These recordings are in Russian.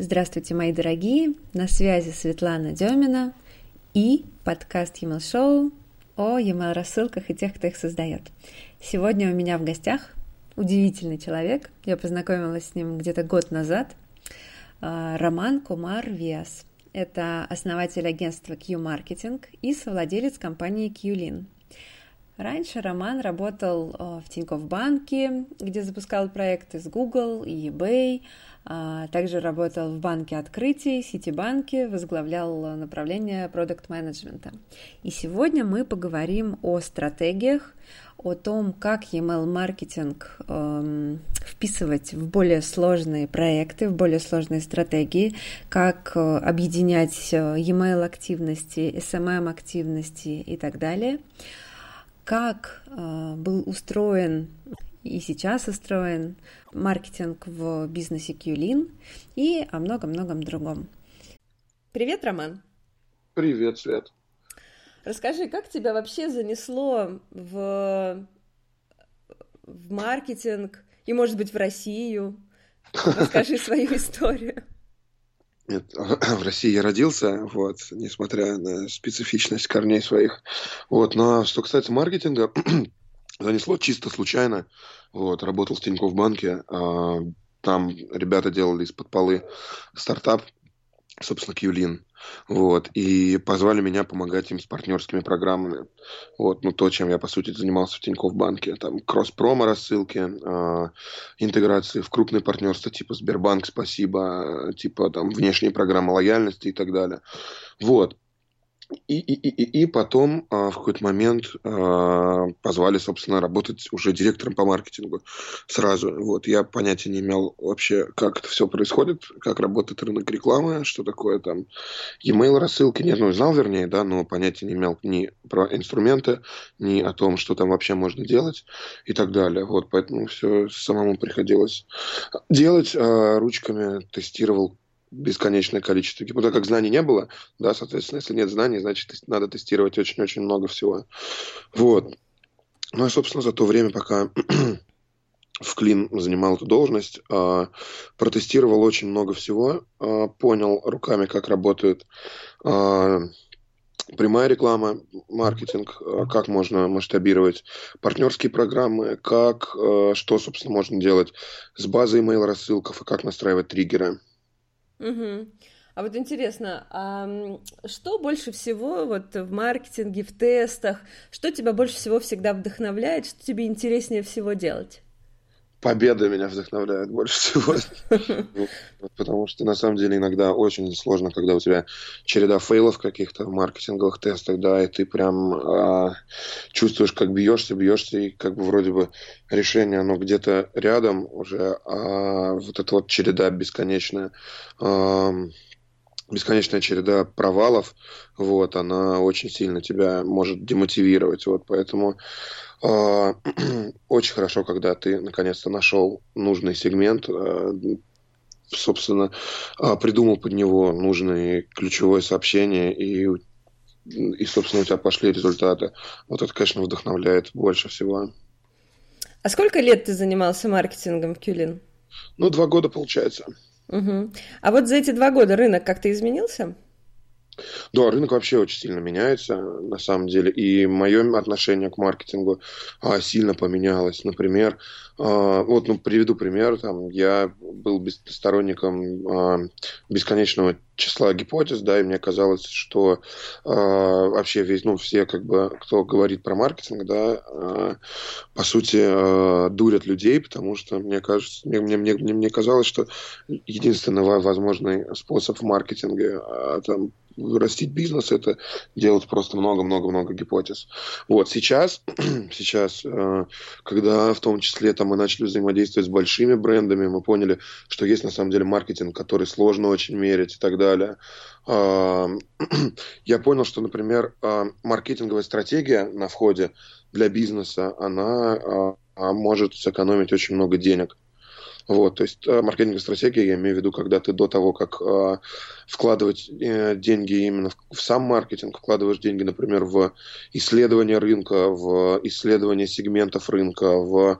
Здравствуйте, мои дорогие! На связи Светлана Демина и подкаст e Шоу о e рассылках и тех, кто их создает. Сегодня у меня в гостях удивительный человек. Я познакомилась с ним где-то год назад. А, Роман Кумар Виас. Это основатель агентства Q-Marketing и совладелец компании Qlin. Раньше Роман работал а, в Тинькофф банке, где запускал проекты с Google и eBay, также работал в банке открытий, Ситибанке, возглавлял направление продукт-менеджмента. И сегодня мы поговорим о стратегиях, о том, как email-маркетинг эм, вписывать в более сложные проекты, в более сложные стратегии, как э, объединять э, email-активности, SMM-активности и так далее, как э, был устроен и сейчас устроен маркетинг в бизнесе Qlin и о многом-многом другом. Привет, Роман. Привет, Свет. Расскажи, как тебя вообще занесло в, в маркетинг и, может быть, в Россию? Расскажи свою историю. Нет, в России я родился, вот, несмотря на специфичность корней своих. Вот, но что касается маркетинга, занесло чисто случайно. Вот, работал в Тинькофф банке. А, там ребята делали из-под полы стартап, собственно, Кьюлин. Вот, и позвали меня помогать им с партнерскими программами. Вот, ну, то, чем я, по сути, занимался в Тинькофф банке. Там кросс-промо рассылки, э, интеграции в крупные партнерства, типа Сбербанк, спасибо, типа там внешние программы лояльности и так далее. Вот. И, и, и, и потом а, в какой-то момент а, позвали, собственно, работать уже директором по маркетингу сразу. Вот я понятия не имел вообще, как это все происходит, как работает рынок рекламы, что такое там e-mail рассылки. Нет, ну знал, вернее, да, но понятия не имел ни про инструменты, ни о том, что там вообще можно делать и так далее. Вот поэтому все самому приходилось делать. А, ручками тестировал бесконечное количество гипотез. Так как знаний не было, да, соответственно, если нет знаний, значит, надо тестировать очень-очень много всего. Вот. Ну и, собственно, за то время, пока в Клин занимал эту должность, а, протестировал очень много всего, а, понял руками, как работает а, прямая реклама, маркетинг, как можно масштабировать партнерские программы, как, что, собственно, можно делать с базой email рассылков и как настраивать триггеры. Угу. А вот интересно, а что больше всего вот в маркетинге, в тестах, что тебя больше всего всегда вдохновляет, что тебе интереснее всего делать? Победа меня вдохновляет больше всего. Потому что на самом деле иногда очень сложно, когда у тебя череда фейлов каких-то в маркетинговых тестах, да, и ты прям а, чувствуешь, как бьешься, бьешься, и как бы вроде бы решение, оно где-то рядом уже, а вот эта вот череда бесконечная, бесконечная череда провалов, вот, она очень сильно тебя может демотивировать, вот, поэтому э, очень хорошо, когда ты наконец-то нашел нужный сегмент, э, собственно, э, придумал под него нужное ключевое сообщение и и, собственно, у тебя пошли результаты. Вот это, конечно, вдохновляет больше всего. А сколько лет ты занимался маркетингом в Кюлин? Ну, два года, получается. Угу. А вот за эти два года рынок как-то изменился? Да, рынок вообще очень сильно меняется, на самом деле, и мое отношение к маркетингу а, сильно поменялось. Например, а, вот, ну, приведу пример, там, я был сторонником а, бесконечного числа гипотез, да, и мне казалось, что а, вообще весь, ну, все, как бы, кто говорит про маркетинг, да, а, по сути, а, дурят людей, потому что, мне кажется, мне, мне, мне, мне казалось, что единственный возможный способ в маркетинге, а, там, растить бизнес, это делать просто много-много-много гипотез. Вот сейчас, сейчас, э, когда в том числе там мы начали взаимодействовать с большими брендами, мы поняли, что есть на самом деле маркетинг, который сложно очень мерить и так далее. А, я понял, что, например, а, маркетинговая стратегия на входе для бизнеса, она а, может сэкономить очень много денег. Вот, то есть э, маркетинговая стратегия, я имею в виду, когда ты до того, как э, вкладывать э, деньги именно в, в сам маркетинг, вкладываешь деньги, например, в исследование рынка, в исследование сегментов рынка, в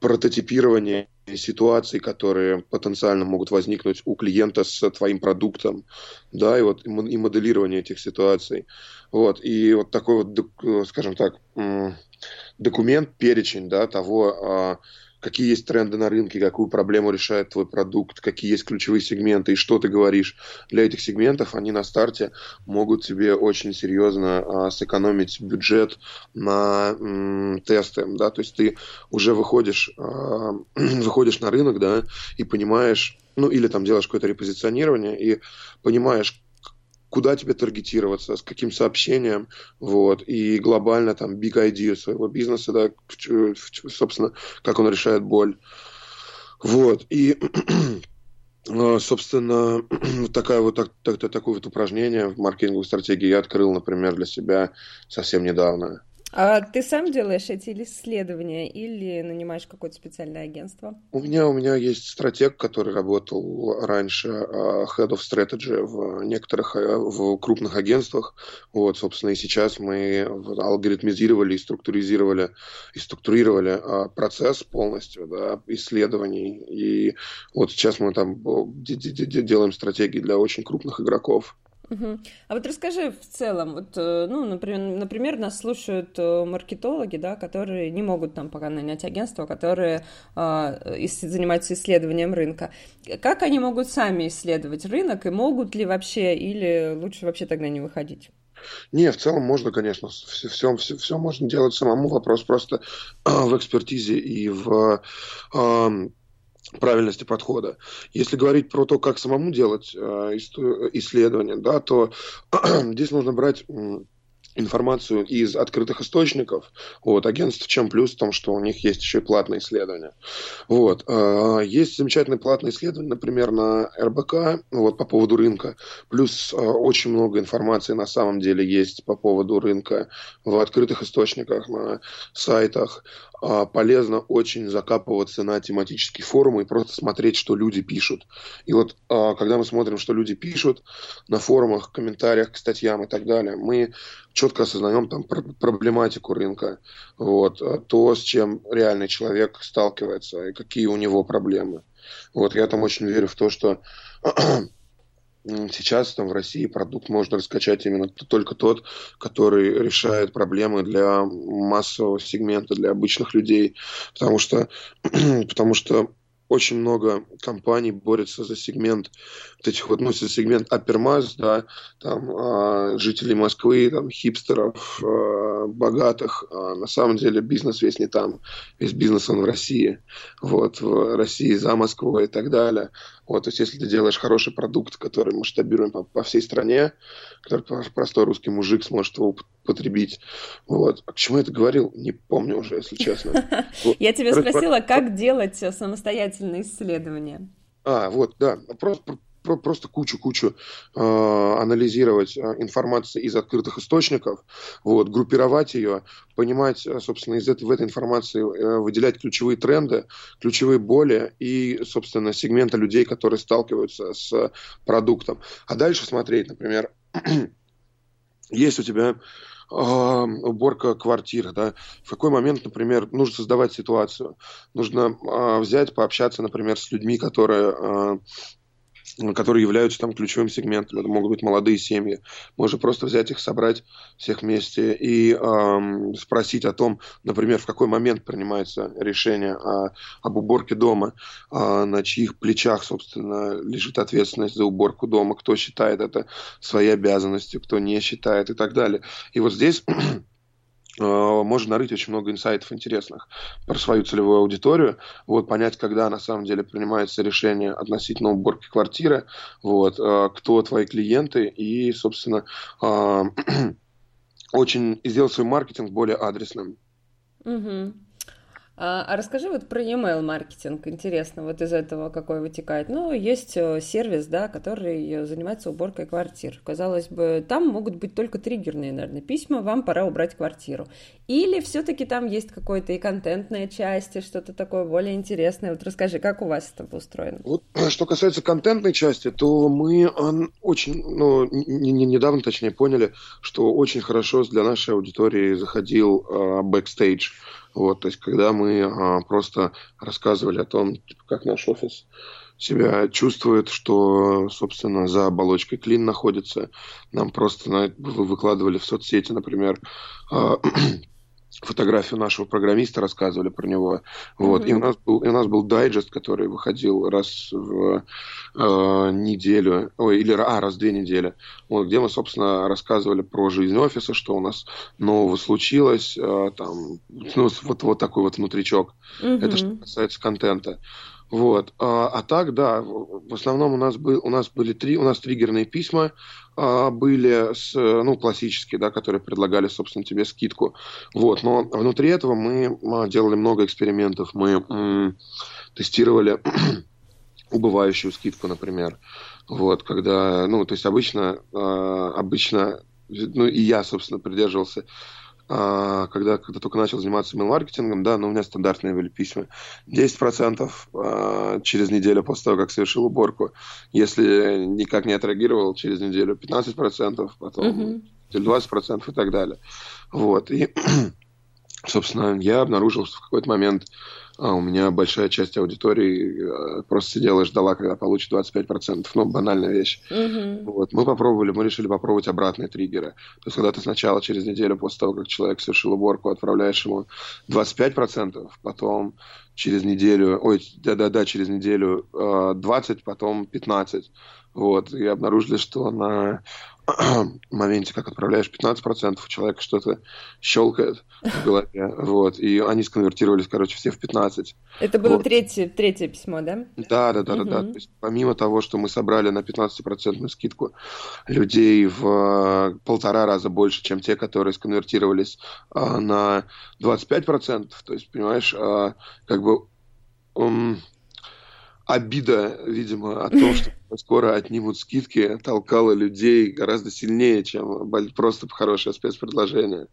прототипирование ситуаций, которые потенциально могут возникнуть у клиента с твоим продуктом, да, и вот и моделирование этих ситуаций. Вот, и вот такой вот, скажем так, документ, перечень, да, того, а, какие есть тренды на рынке, какую проблему решает твой продукт, какие есть ключевые сегменты и что ты говоришь. Для этих сегментов, они на старте могут тебе очень серьезно а, сэкономить бюджет на м, тесты, да, то есть ты уже выходишь, а, выходишь на рынок, да, и понимаешь, ну или там делаешь какое-то репозиционирование и понимаешь, куда тебе таргетироваться, с каким сообщением, вот, и глобально там big idea своего бизнеса, да, собственно, как он решает боль. Вот, и а, собственно, такая вот, так, так, такое вот упражнение в маркетинговой стратегии я открыл, например, для себя совсем недавно. А ты сам делаешь эти исследования или нанимаешь какое-то специальное агентство? У меня, у меня есть стратег, который работал раньше uh, Head of Strategy в некоторых uh, в крупных агентствах. Вот, собственно, и сейчас мы алгоритмизировали и структуризировали, и структурировали uh, процесс полностью да, исследований. И вот сейчас мы там делаем стратегии для очень крупных игроков. А вот расскажи в целом, вот, э, ну, например, например, нас слушают э, маркетологи, да, которые не могут там пока нанять агентство, которые э, занимаются исследованием рынка. Как они могут сами исследовать рынок и могут ли вообще, или лучше вообще тогда не выходить? Не, в целом можно, конечно, все, все, все, все можно делать самому. Вопрос просто в экспертизе и в правильности подхода. Если говорить про то, как самому делать э, исследования, да, то здесь нужно брать информацию из открытых источников. Вот, агентство «Чем плюс» в том, что у них есть еще и платные исследования. Вот, э, есть замечательные платные исследования, например, на РБК вот, по поводу рынка. Плюс э, очень много информации на самом деле есть по поводу рынка в открытых источниках, на сайтах. Э, полезно очень закапываться на тематические форумы и просто смотреть, что люди пишут. И вот э, когда мы смотрим, что люди пишут на форумах, комментариях к статьям и так далее, мы четко осознаем там проблематику рынка, вот, а то, с чем реальный человек сталкивается и какие у него проблемы. Вот, я там очень верю в то, что сейчас там в России продукт можно раскачать именно только тот, который решает проблемы для массового сегмента, для обычных людей, потому что, потому что очень много компаний борются за сегмент вот этих вот, ну, за сегмент upper да, там, э, жителей Москвы, там, хипстеров, э, богатых. А на самом деле бизнес весь не там. Весь бизнес он в России. Вот, в России за Москвой и так далее. Вот, то есть, если ты делаешь хороший продукт, который масштабируем по, по всей стране, который простой русский мужик сможет его потребить. Вот. А к чему я это говорил? Не помню уже, если честно. Я тебя спросила, как делать э, самостоятельные исследования. А, вот, да. Просто просто кучу-кучу э, анализировать э, информацию из открытых источников, вот, группировать ее, понимать, э, собственно, из этой, в этой информации э, выделять ключевые тренды, ключевые боли и, собственно, сегменты людей, которые сталкиваются с продуктом. А дальше смотреть, например, есть у тебя уборка квартиры, да, в какой момент, например, нужно создавать ситуацию, нужно э, взять, пообщаться, например, с людьми, которые э, которые являются там ключевым сегментом. Это могут быть молодые семьи. Можно просто взять их, собрать всех вместе и эм, спросить о том, например, в какой момент принимается решение о, об уборке дома, э, на чьих плечах, собственно, лежит ответственность за уборку дома, кто считает это своей обязанностью, кто не считает и так далее. И вот здесь можно нарыть очень много инсайтов интересных про свою целевую аудиторию, вот, понять, когда на самом деле принимается решение относительно уборки квартиры, вот, э, кто твои клиенты и, собственно, э, очень сделать свой маркетинг более адресным. Угу. А, а расскажи вот про email маркетинг. Интересно, вот из этого какой вытекает. Ну, есть э, сервис, да, который занимается уборкой квартир. Казалось бы, там могут быть только триггерные, наверное, письма, вам пора убрать квартиру. Или все-таки там есть какое-то и контентная часть, и что-то такое более интересное. Вот расскажи, как у вас это устроено? Вот, что касается контентной части, то мы очень, ну, не, не, недавно, точнее, поняли, что очень хорошо для нашей аудитории заходил э, backstage Вот, то есть, когда мы а, просто рассказывали о том, типа, как наш офис себя чувствует, что, собственно, за оболочкой клин находится. Нам просто на, выкладывали в соцсети, например, а, фотографию нашего программиста, рассказывали про него. Вот. Mm-hmm. И, у нас был, и у нас был дайджест, который выходил раз в э, неделю, ой, или а, раз в две недели, вот, где мы, собственно, рассказывали про жизнь офиса, что у нас нового случилось, э, там, ну, вот, вот такой вот внутричок. Mm-hmm. Это что касается контента. Вот. А, а так, да, в основном у нас, был, у нас были три, у нас триггерные письма а, были, с, ну, классические, да, которые предлагали, собственно, тебе скидку. Вот. Но внутри этого мы а, делали много экспериментов. Мы м, тестировали убывающую скидку, например. Вот, когда, ну, то есть обычно, э, обычно, ну, и я, собственно, придерживался когда, когда только начал заниматься email-маркетингом, да, но у меня стандартные были письма. 10% а, через неделю после того, как совершил уборку. Если никак не отреагировал, через неделю 15%, потом uh-huh. 20% и так далее. Вот. И, собственно, я обнаружил, что в какой-то момент а у меня большая часть аудитории э, просто сидела и ждала, когда получит 25%. Ну, банальная вещь. Mm-hmm. Вот. Мы попробовали, мы решили попробовать обратные триггеры. То есть, когда ты сначала через неделю после того, как человек совершил уборку, отправляешь ему 25%, потом через неделю, ой, да-да-да, через неделю 20, э, потом 15. Вот, и обнаружили, что на моменте, как отправляешь 15%, у человека что-то щелкает в голове, вот, и они сконвертировались, короче, все в 15. Это было вот. третье, третье письмо, да? Да, да, да, угу. да. То есть, помимо того, что мы собрали на 15% скидку людей в э, полтора раза больше, чем те, которые сконвертировались а, на 25%, то есть, понимаешь, а, как бы... Um, обида, видимо, о том, что скоро отнимут скидки, толкала людей гораздо сильнее, чем просто хорошее спецпредложение.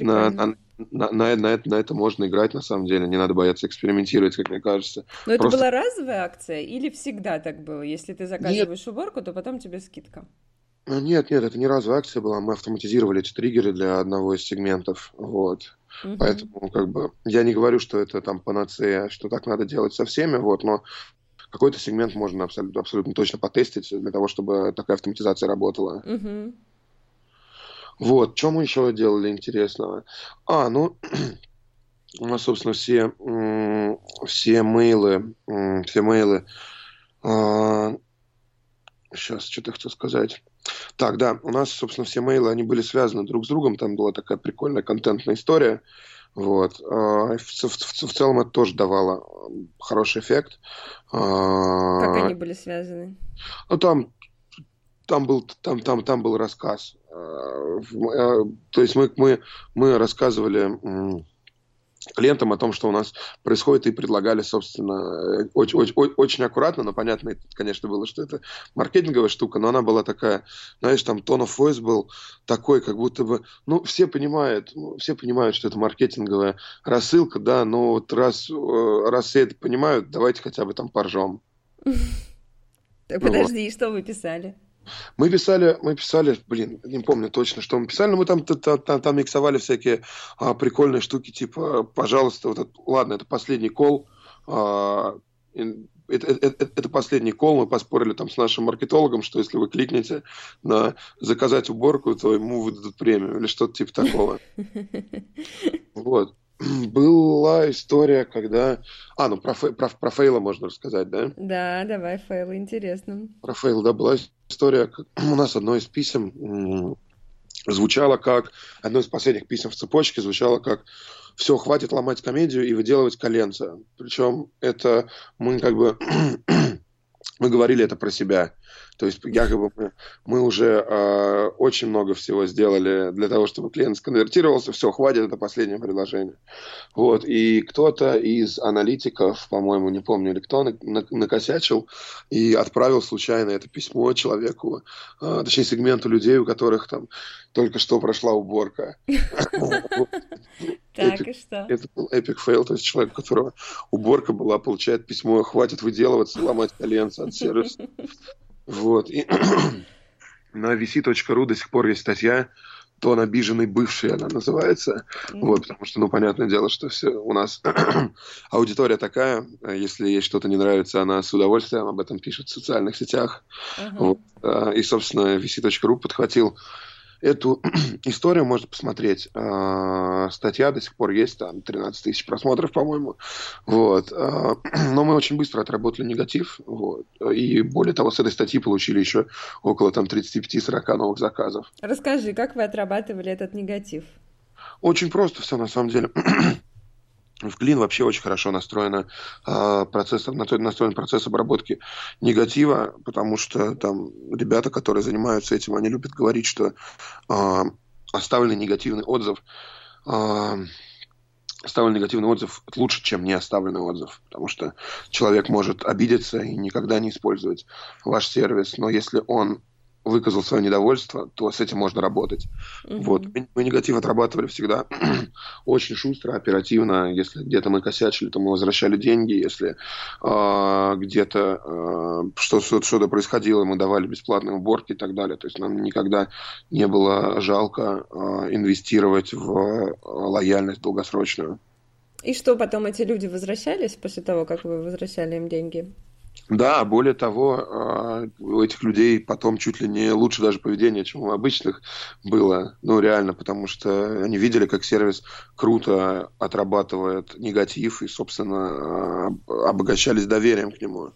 На, на, на, на, на, это, на это можно играть, на самом деле. Не надо бояться экспериментировать, как мне кажется. Но Просто... это была разовая акция или всегда так было? Если ты заказываешь нет. уборку, то потом тебе скидка? А, нет, нет, это не разовая акция была. Мы автоматизировали эти триггеры для одного из сегментов. Вот. Угу. Поэтому, как бы, я не говорю, что это там панацея, что так надо делать со всеми, вот, но какой-то сегмент можно абсолютно, абсолютно точно потестить для того, чтобы такая автоматизация работала. Угу. Вот, что мы еще делали интересного? А, ну, у нас, собственно, все, все мейлы, все мейлы, сейчас, что-то хочу сказать. Так, да, у нас, собственно, все мейлы, они были связаны друг с другом, там была такая прикольная контентная история, вот. А, в, в, в, в целом это тоже давало хороший эффект. А, как они были связаны? Ну, там, там, был, там, там, там был рассказ. А, то есть мы, мы, мы рассказывали клиентам о том, что у нас происходит, и предлагали, собственно, очень, очень, очень аккуратно, но понятно, конечно, было, что это маркетинговая штука, но она была такая, знаешь, там tone of voice был такой, как будто бы, ну, все понимают, ну, все понимают, что это маркетинговая рассылка, да, но вот раз, э, раз все это понимают, давайте хотя бы там поржем. Подожди, что вы писали? Мы писали, мы писали, блин, не помню точно, что мы писали, но мы там, там, там, там миксовали всякие а, прикольные штуки, типа, пожалуйста, вот это, ладно, это последний кол, а, это, это, это, это последний кол, мы поспорили там с нашим маркетологом, что если вы кликнете на заказать уборку, то ему выдадут премию или что-то типа такого. Вот. Была история, когда... А, ну про, про, про фейла можно рассказать, да? Да, давай, фейл, интересно. Про фейл, да, была история, у нас одно из писем звучало как, одно из последних писем в цепочке звучало как «все, хватит ломать комедию и выделывать коленца». Причем это мы как бы мы говорили это про себя. То есть якобы мы, мы уже э, очень много всего сделали для того, чтобы клиент сконвертировался. Все, хватит, это последнее предложение. Вот. И кто-то из аналитиков, по-моему, не помню, или кто, накосячил и отправил случайно это письмо человеку, э, точнее, сегменту людей, у которых там только что прошла уборка. Так, и что? Это был epic fail, то есть человек, у которого уборка была, получает письмо, хватит выделываться, ломать коленца от сервиса. Вот. И на vc.ru до сих пор есть статья тон обиженный бывший она называется. Mm-hmm. Вот, потому что, ну, понятное дело, что все у нас аудитория такая, если ей что-то не нравится, она с удовольствием об этом пишет в социальных сетях. Uh-huh. Вот, а, и, собственно, vc.ru подхватил эту историю можно посмотреть. А, статья до сих пор есть, там 13 тысяч просмотров, по-моему. Вот. А, но мы очень быстро отработали негатив. Вот. И более того, с этой статьи получили еще около там 35-40 новых заказов. Расскажи, как вы отрабатывали этот негатив? Очень просто все на самом деле. В Клин вообще очень хорошо настроена, э, процесс, настроен процесс обработки негатива, потому что там ребята, которые занимаются этим, они любят говорить, что э, оставленный негативный отзыв э, оставленный негативный отзыв лучше, чем не оставленный отзыв, потому что человек может обидеться и никогда не использовать ваш сервис, но если он выказал свое недовольство, то с этим можно работать. Угу. Вот. Мы негатив отрабатывали всегда очень шустро, оперативно. Если где-то мы косячили, то мы возвращали деньги. Если э, где-то э, что-то, что-то происходило, мы давали бесплатные уборки и так далее. То есть нам никогда не было жалко э, инвестировать в лояльность долгосрочную. И что, потом эти люди возвращались после того, как вы возвращали им деньги? Да, более того, а, у этих людей потом чуть ли не лучше даже поведение, чем у обычных было. Ну, реально, потому что они видели, как сервис круто отрабатывает негатив и, собственно, обогащались доверием к нему.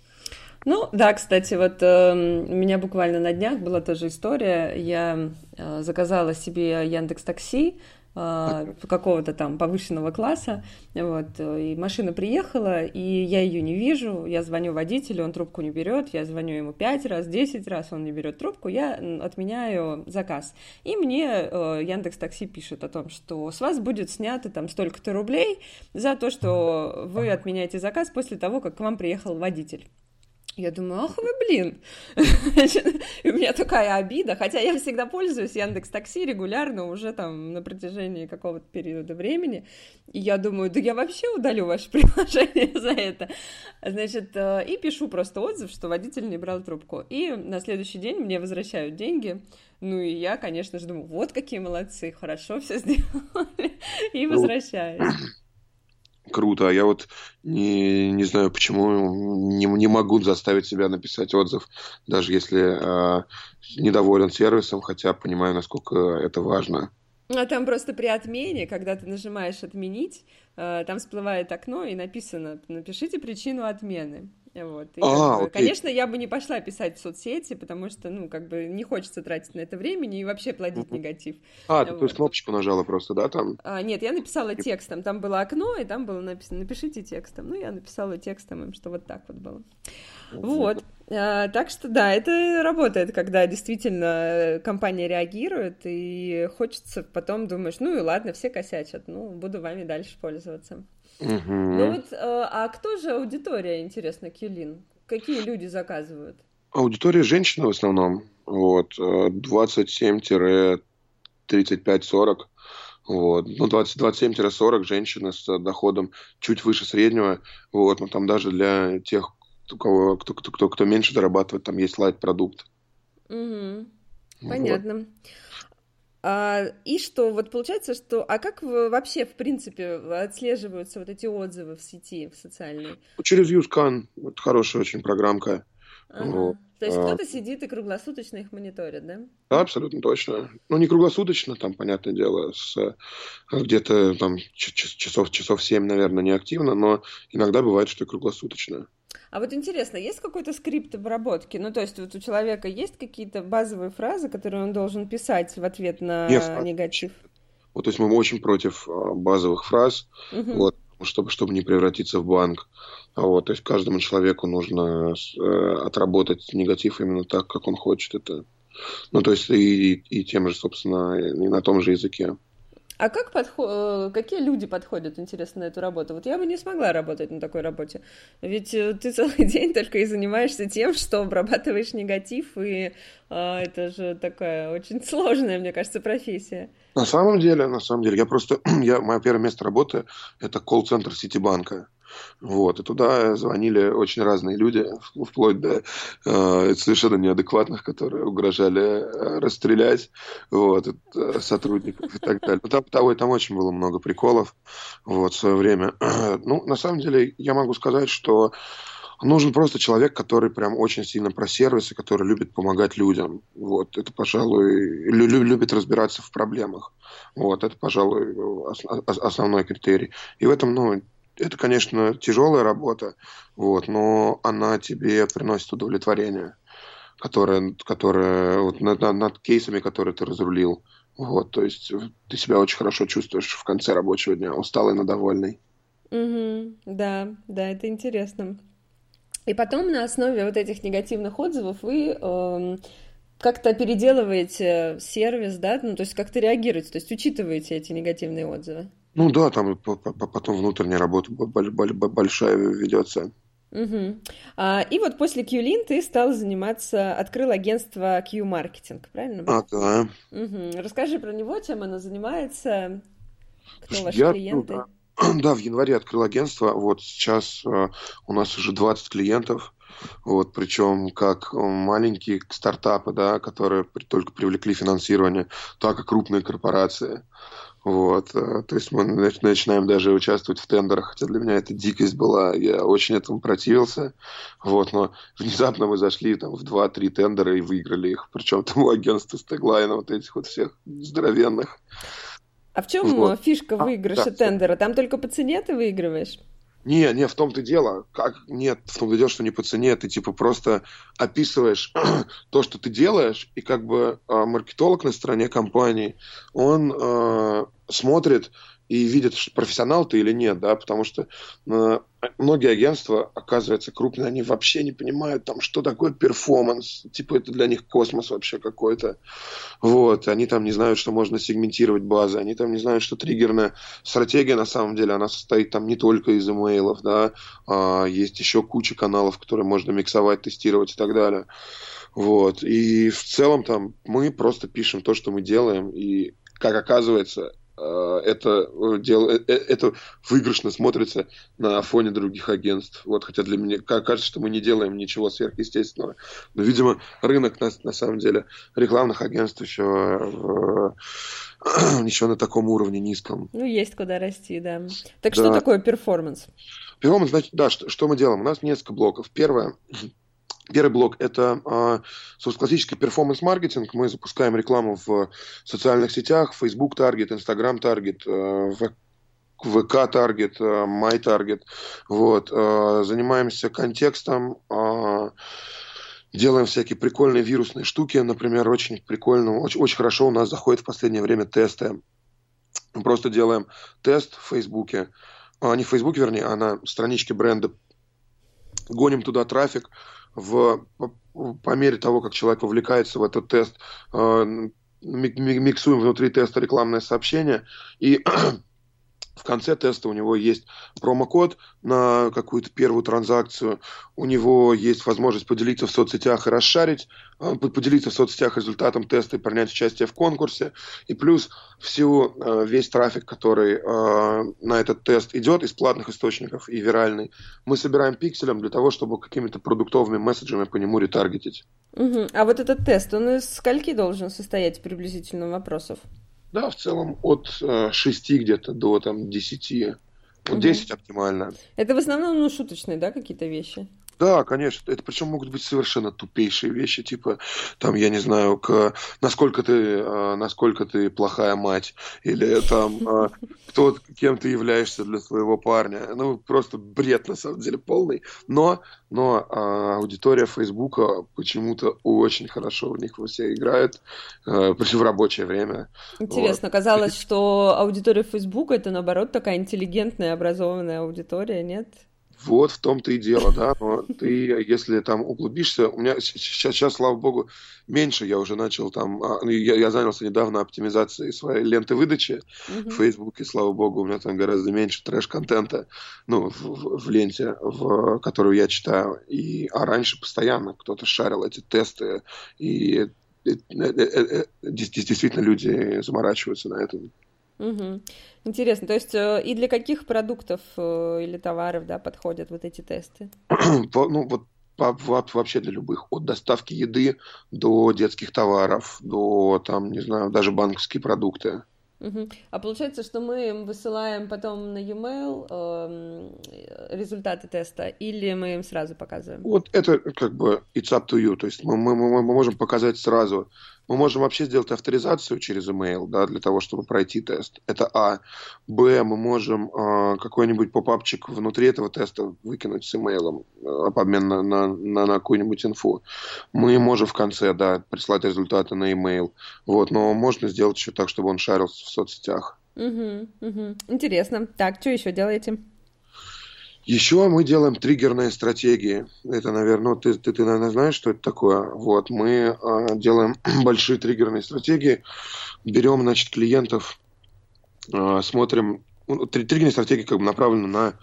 Ну, да, кстати, вот э, у меня буквально на днях была тоже история. Я э, заказала себе Яндекс Такси, какого-то там повышенного класса, вот, и машина приехала, и я ее не вижу, я звоню водителю, он трубку не берет, я звоню ему пять раз, десять раз, он не берет трубку, я отменяю заказ. И мне э, Яндекс Такси пишет о том, что с вас будет снято там столько-то рублей за то, что вы отменяете заказ после того, как к вам приехал водитель. Я думаю, ах вы, блин. И у меня такая обида, хотя я всегда пользуюсь Яндекс Такси регулярно уже там на протяжении какого-то периода времени. И я думаю, да я вообще удалю ваше приложение за это. Значит, э, и пишу просто отзыв, что водитель не брал трубку. И на следующий день мне возвращают деньги. Ну и я, конечно же, думаю, вот какие молодцы, хорошо все сделали. И ну, возвращаюсь круто, а я вот не, не знаю, почему не, не могу заставить себя написать отзыв, даже если э, недоволен сервисом, хотя понимаю, насколько это важно. А там просто при отмене, когда ты нажимаешь «отменить», э, там всплывает окно и написано «напишите причину отмены». Вот. И, а, как бы, конечно, я бы не пошла писать в соцсети, потому что, ну, как бы не хочется тратить на это времени и вообще плодить негатив. А, вот. то есть кнопочку нажала просто, да, там? А, нет, я написала текстом. Там было окно, и там было написано «напишите текстом». Ну, я написала текстом им, что вот так вот было. Вот. А, так что да, это работает, когда действительно компания реагирует, и хочется потом думаешь, ну и ладно, все косячат, ну, буду вами дальше пользоваться. Угу. Ну вот, э, а кто же аудитория, интересно, Кюлин? Какие люди заказывают? Аудитория женщины в основном. Вот, 27-35-40. Э, вот. Ну, 27-40 женщины с доходом чуть выше среднего. Вот. Но там даже для тех, у кого, кто, кто, кто, кто меньше зарабатывает, там есть лайт-продукт. Угу. Понятно. Вот. А, и что, вот получается, что... А как вообще, в принципе, отслеживаются вот эти отзывы в сети, в социальной? Через YouScan. Вот хорошая очень программка. Ага. Вот. То есть а... кто-то сидит и круглосуточно их мониторит, да? Да, абсолютно точно. Ну, не круглосуточно, там, понятное дело, с э, где-то там часов, часов 7, наверное, не активно, но иногда бывает, что и круглосуточно. А вот интересно, есть какой-то скрипт обработки? Ну, то есть вот у человека есть какие-то базовые фразы, которые он должен писать в ответ на Нет, негатив? Вот, то есть мы очень против а, базовых фраз, угу. вот, чтобы, чтобы не превратиться в банк. Вот, то есть каждому человеку нужно э, отработать негатив именно так, как он хочет это. Ну, то есть и, и тем же, собственно, и на том же языке. А как подход... Э, какие люди подходят, интересно, на эту работу? Вот я бы не смогла работать на такой работе. Ведь э, ты целый день только и занимаешься тем, что обрабатываешь негатив, и а, это же такая очень сложная, мне кажется, профессия. На самом деле, на самом деле, я просто, я, мое первое место работы – это колл-центр Ситибанка. Вот, и туда звонили очень разные люди, вплоть до э, совершенно неадекватных, которые угрожали э, расстрелять вот, э, сотрудников и так далее. Ну, там, там, там очень было много приколов вот, в свое время. Ну, на самом деле, я могу сказать, что Нужен просто человек, который прям очень сильно про сервисы, который любит помогать людям. Вот, это, пожалуй, лю- любит разбираться в проблемах. Вот, это, пожалуй, основной критерий. И в этом, ну, это, конечно, тяжелая работа, вот, но она тебе приносит удовлетворение, которое, которое вот над, над кейсами, которые ты разрулил. Вот, то есть ты себя очень хорошо чувствуешь в конце рабочего дня, усталый, но довольный. Угу, да, да, это интересно. И потом на основе вот этих негативных отзывов вы э, как-то переделываете сервис, да, ну, то есть как-то реагируете, то есть учитываете эти негативные отзывы. Ну да, там потом внутренняя работа большая ведется. Угу. А, и вот после QLIN ты стал заниматься, открыл агентство Q-маркетинг, правильно? А, да. Угу. Расскажи про него, чем оно занимается, кто ваши Я, клиенты. Ну, да. Да, в январе открыл агентство. Вот сейчас э, у нас уже 20 клиентов. Вот, причем как маленькие стартапы, да, которые только привлекли финансирование, так и крупные корпорации. Вот, э, то есть мы начинаем даже участвовать в тендерах, хотя для меня это дикость была, я очень этому противился, вот, но внезапно мы зашли там в 2-3 тендера и выиграли их, причем там у агентства Стеглайна вот этих вот всех здоровенных. А в чем вот. фишка а, выигрыша а, да, тендера? Там только по цене ты выигрываешь? Не, не, в том-то дело. Как? Нет, в том-то дело, что не по цене. Ты типа просто описываешь то, что ты делаешь, и как бы э, маркетолог на стороне компании, он э, смотрит и видят, что профессионал ты или нет, да, потому что э, многие агентства, оказывается, крупные, они вообще не понимают, там, что такое перформанс, типа это для них космос вообще какой-то, вот, они там не знают, что можно сегментировать базы, они там не знают, что триггерная стратегия, на самом деле, она состоит там не только из имейлов, да, а есть еще куча каналов, которые можно миксовать, тестировать и так далее, вот, и в целом там мы просто пишем то, что мы делаем, и как оказывается, это, э, дело, э, это выигрышно смотрится на фоне других агентств. Вот, хотя для меня кажется, что мы не делаем ничего сверхъестественного. Но, видимо, рынок на, на самом деле рекламных агентств еще, в, еще на таком уровне низком. Ну, есть куда расти, да. Так да. что такое performance? Performance, значит, да, что, что мы делаем? У нас несколько блоков. Первое Первый блок – это, а, собственно, классический performance-маркетинг. Мы запускаем рекламу в социальных сетях, Facebook Target, Instagram Target, ВК Target, My Target. Вот. Э, занимаемся контекстом, делаем всякие прикольные вирусные штуки. Например, очень прикольно, очень, очень хорошо у нас заходит в последнее время тесты. Мы просто делаем тест в Фейсбуке, а, не в Фейсбуке, вернее, а на страничке бренда. Гоним туда трафик, в, по мере того, как человек вовлекается в этот тест, э, миксуем внутри теста рекламное сообщение и в конце теста у него есть промокод на какую-то первую транзакцию, у него есть возможность поделиться в соцсетях и расшарить, э, поделиться в соцсетях результатом теста и принять участие в конкурсе, и плюс всю, э, весь трафик, который э, на этот тест идет из платных источников и виральный, мы собираем пикселем для того, чтобы какими-то продуктовыми месседжами по нему ретаргетить. Угу. А вот этот тест, он из скольки должен состоять приблизительно вопросов? Да, в целом от э, 6 где-то до там, 10. Вот 10 оптимально. Это в основном ну, шуточные, да, какие-то вещи? Да, конечно. Это причем могут быть совершенно тупейшие вещи, типа, там, я не знаю, к, насколько ты, э, насколько ты плохая мать, или там, э, кто, кем ты являешься для своего парня. Ну, просто бред, на самом деле, полный. Но, но э, аудитория Фейсбука почему-то очень хорошо в них все играет, причем в рабочее время. Интересно, вот. казалось, что аудитория Фейсбука это, наоборот, такая интеллигентная, образованная аудитория, нет? Вот в том-то и дело, да. Но ты, если там углубишься, у меня сейчас, сейчас, слава богу, меньше. Я уже начал там, а, ну, я, я занялся недавно оптимизацией своей ленты выдачи mm-hmm. в Фейсбуке, слава богу, у меня там гораздо меньше трэш-контента, ну, в, в, в ленте, в, которую я читаю. И, а раньше постоянно кто-то шарил эти тесты, и, и, и, и действительно люди заморачиваются на этом. Угу. Интересно, то есть э, и для каких продуктов э, или товаров, да, подходят вот эти тесты? ну, вот вообще для любых, от доставки еды до детских товаров, до, там, не знаю, даже банковские продукты. Угу. А получается, что мы им высылаем потом на e-mail э, результаты теста, или мы им сразу показываем? Вот это как бы it's up to you, то есть мы, мы, мы можем показать сразу мы можем вообще сделать авторизацию через email, да, для того, чтобы пройти тест. Это А. Б. Мы можем э, какой-нибудь попапчик внутри этого теста выкинуть с имейлом э, обмен на, на, на, на какую-нибудь инфу. Мы можем в конце, да, прислать результаты на email. Вот, но можно сделать еще так, чтобы он шарился в соцсетях. Угу, угу. Интересно. Так, что еще делаете? Еще мы делаем триггерные стратегии. Это, наверное, ну, ты, ты, ты наверное, знаешь, что это такое. Вот, мы э, делаем большие триггерные стратегии, берем, значит, клиентов, э, смотрим. Ну, триггерные стратегии как бы направлены на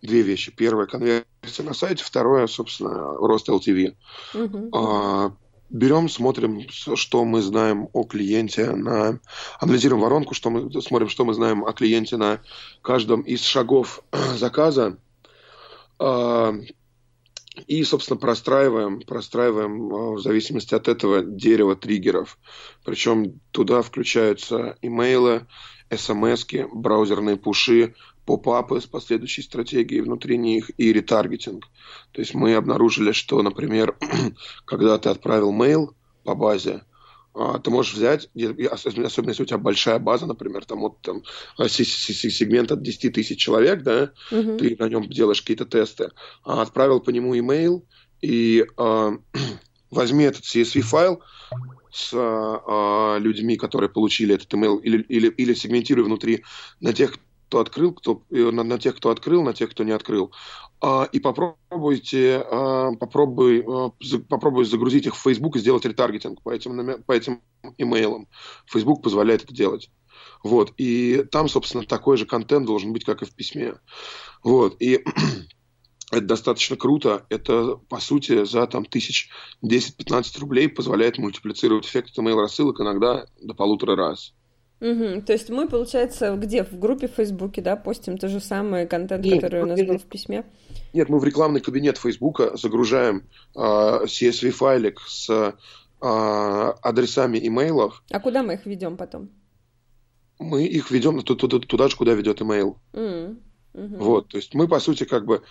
две вещи. Первое – конверсия на сайте, второе, собственно, рост LTV. А, берем, смотрим, что мы знаем о клиенте, на... анализируем воронку, что мы смотрим, что мы знаем о клиенте на каждом из шагов заказа, и, собственно, простраиваем, простраиваем а, в зависимости от этого дерево триггеров. Причем туда включаются имейлы, смс браузерные пуши, поп-апы с последующей стратегией внутри них и ретаргетинг. То есть мы обнаружили, что, например, когда ты отправил mail по базе, а, ты можешь взять, особенно если у тебя большая база, например, там вот там а, сегмент от 10 тысяч человек, да, угу. ты на нем делаешь какие-то тесты, а отправил по нему имейл, и э, возьми этот CSV файл с э, людьми, которые получили этот email, или, или, или сегментируй внутри на тех, кто открыл, кто, э, на, на тех, кто открыл, на тех, кто не открыл. А, и попробуйте, а, попробуй, а, попробуй загрузить их в Facebook и сделать ретаргетинг по этим, по этим имейлам. Facebook позволяет это делать. Вот. И там, собственно, такой же контент должен быть, как и в письме. Вот. И это достаточно круто. Это, по сути, за там тысяч 10-15 рублей позволяет мультиплицировать эффект email рассылок иногда до полутора раз. Угу. То есть мы, получается, где? В группе в Фейсбуке, да, постим то же самое контент, нет, который у нас нет, был в письме? Нет, мы в рекламный кабинет Фейсбука загружаем э, CSV-файлик с э, адресами имейлов. А куда мы их ведем потом? Мы их ведем туда, туда же, куда ведет имейл. Mm. Угу. Вот, то есть мы, по сути, как бы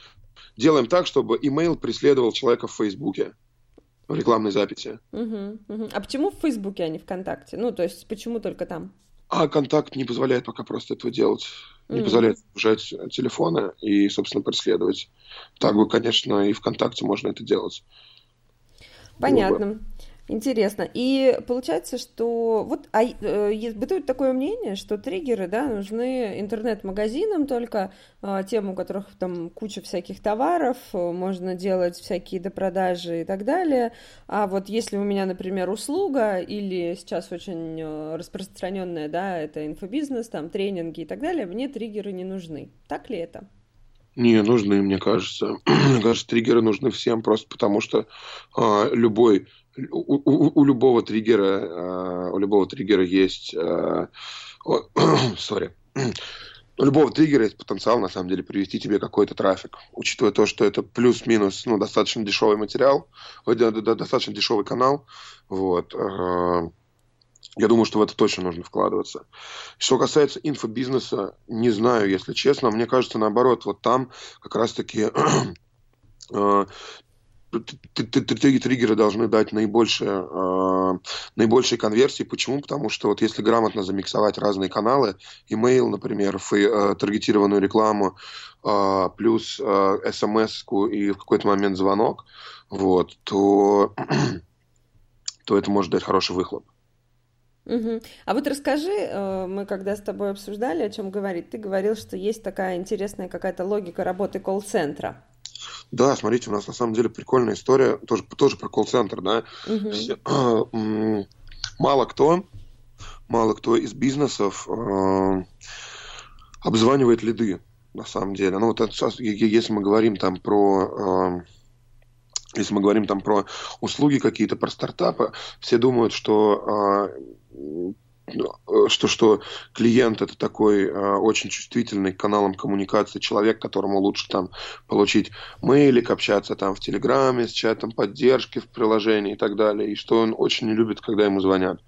делаем так, чтобы имейл преследовал человека в Фейсбуке в рекламной записи. Угу, угу. А почему в Фейсбуке, а не ВКонтакте? Ну, то есть, почему только там? А контакт не позволяет пока просто этого делать. Не mm позволяет загружать телефоны и, собственно, преследовать. Так бы, конечно, и ВКонтакте можно это делать. Понятно. Интересно. И получается, что вот а, э, бытует такое мнение, что триггеры да, нужны интернет-магазинам только, э, тем, у которых там куча всяких товаров, можно делать всякие допродажи и так далее. А вот если у меня, например, услуга или сейчас очень э, распространенная, да, это инфобизнес, там тренинги и так далее, мне триггеры не нужны. Так ли это? Не, нужны, мне кажется. мне кажется, триггеры нужны всем просто потому, что э, любой у, у, у любого триггера, э, у любого триггера есть, э, sorry, у любого триггера есть потенциал, на самом деле, привести тебе какой-то трафик. Учитывая то, что это плюс-минус, ну, достаточно дешевый материал, достаточно дешевый канал, вот, э, я думаю, что в это точно нужно вкладываться. Что касается инфобизнеса, не знаю, если честно. Мне кажется, наоборот, вот там как раз-таки триггеры должны дать наибольшие, э, наибольшие конверсии. Почему? Потому что вот если грамотно замиксовать разные каналы, email, например, фей, э, таргетированную рекламу, э, плюс э, смс и в какой-то момент звонок, вот, то, то это может дать хороший выхлоп. Угу. А вот расскажи, э, мы когда с тобой обсуждали, о чем говорить, ты говорил, что есть такая интересная какая-то логика работы колл-центра. Да, смотрите, у нас на самом деле прикольная история, тоже, тоже про колл-центр, да. Угу. Все, мало кто, мало кто из бизнесов э, обзванивает лиды, на самом деле. Ну, вот это, если мы говорим там про... Э, если мы говорим там про услуги какие-то, про стартапы, все думают, что э, что, что клиент это такой э, очень чувствительный каналом коммуникации человек, которому лучше там получить мейлик, общаться там в Телеграме, с чатом поддержки в приложении и так далее, и что он очень не любит, когда ему звонят.